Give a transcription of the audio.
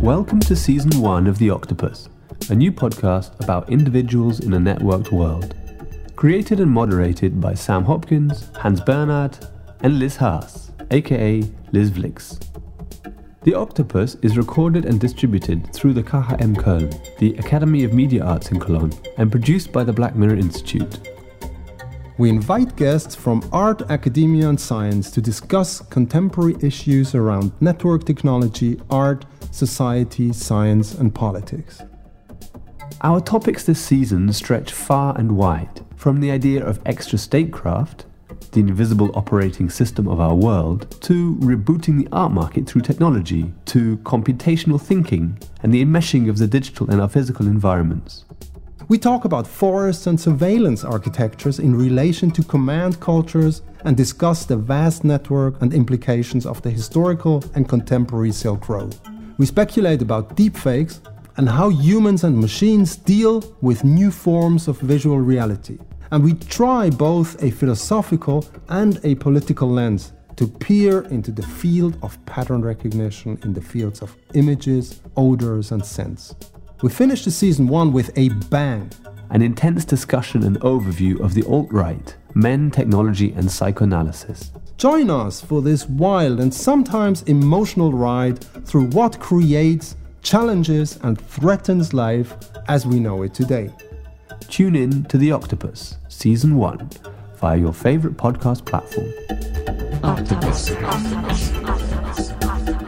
Welcome to season one of The Octopus, a new podcast about individuals in a networked world. Created and moderated by Sam Hopkins, Hans Bernhard, and Liz Haas, aka lizvlx. The Octopus is recorded and distributed through the KHM Köln, the Academy of Media Arts in Cologne, and produced by the Black Mirror Institute. We invite guests from art, academia, and science to discuss contemporary issues around network technology, art, society, science, and politics. Our topics this season stretch far and wide, from the idea of Extrastatecraft, the invisible operating system of our world, to rebooting the art market through technology, to computational thinking, and the enmeshing of the digital and our physical environments. We talk about forest and surveillance architectures in relation to command cultures and discuss the vast network and implications of the historical and contemporary Silk Road. We speculate about deepfakes and how humans and machines deal with new forms of visual reality. And we try both a philosophical and a political lens to peer into the field of pattern recognition in the fields of images, odors, and scents. We finished the season one with a bang. An intense discussion and overview of the alt right, men, technology, and psychoanalysis. Join us for this wild and sometimes emotional ride through what creates, challenges, and threatens life as we know it today. Tune in to The Octopus, Season 1, via your favorite podcast platform. Octopus. Octopus. Octopus. Octopus.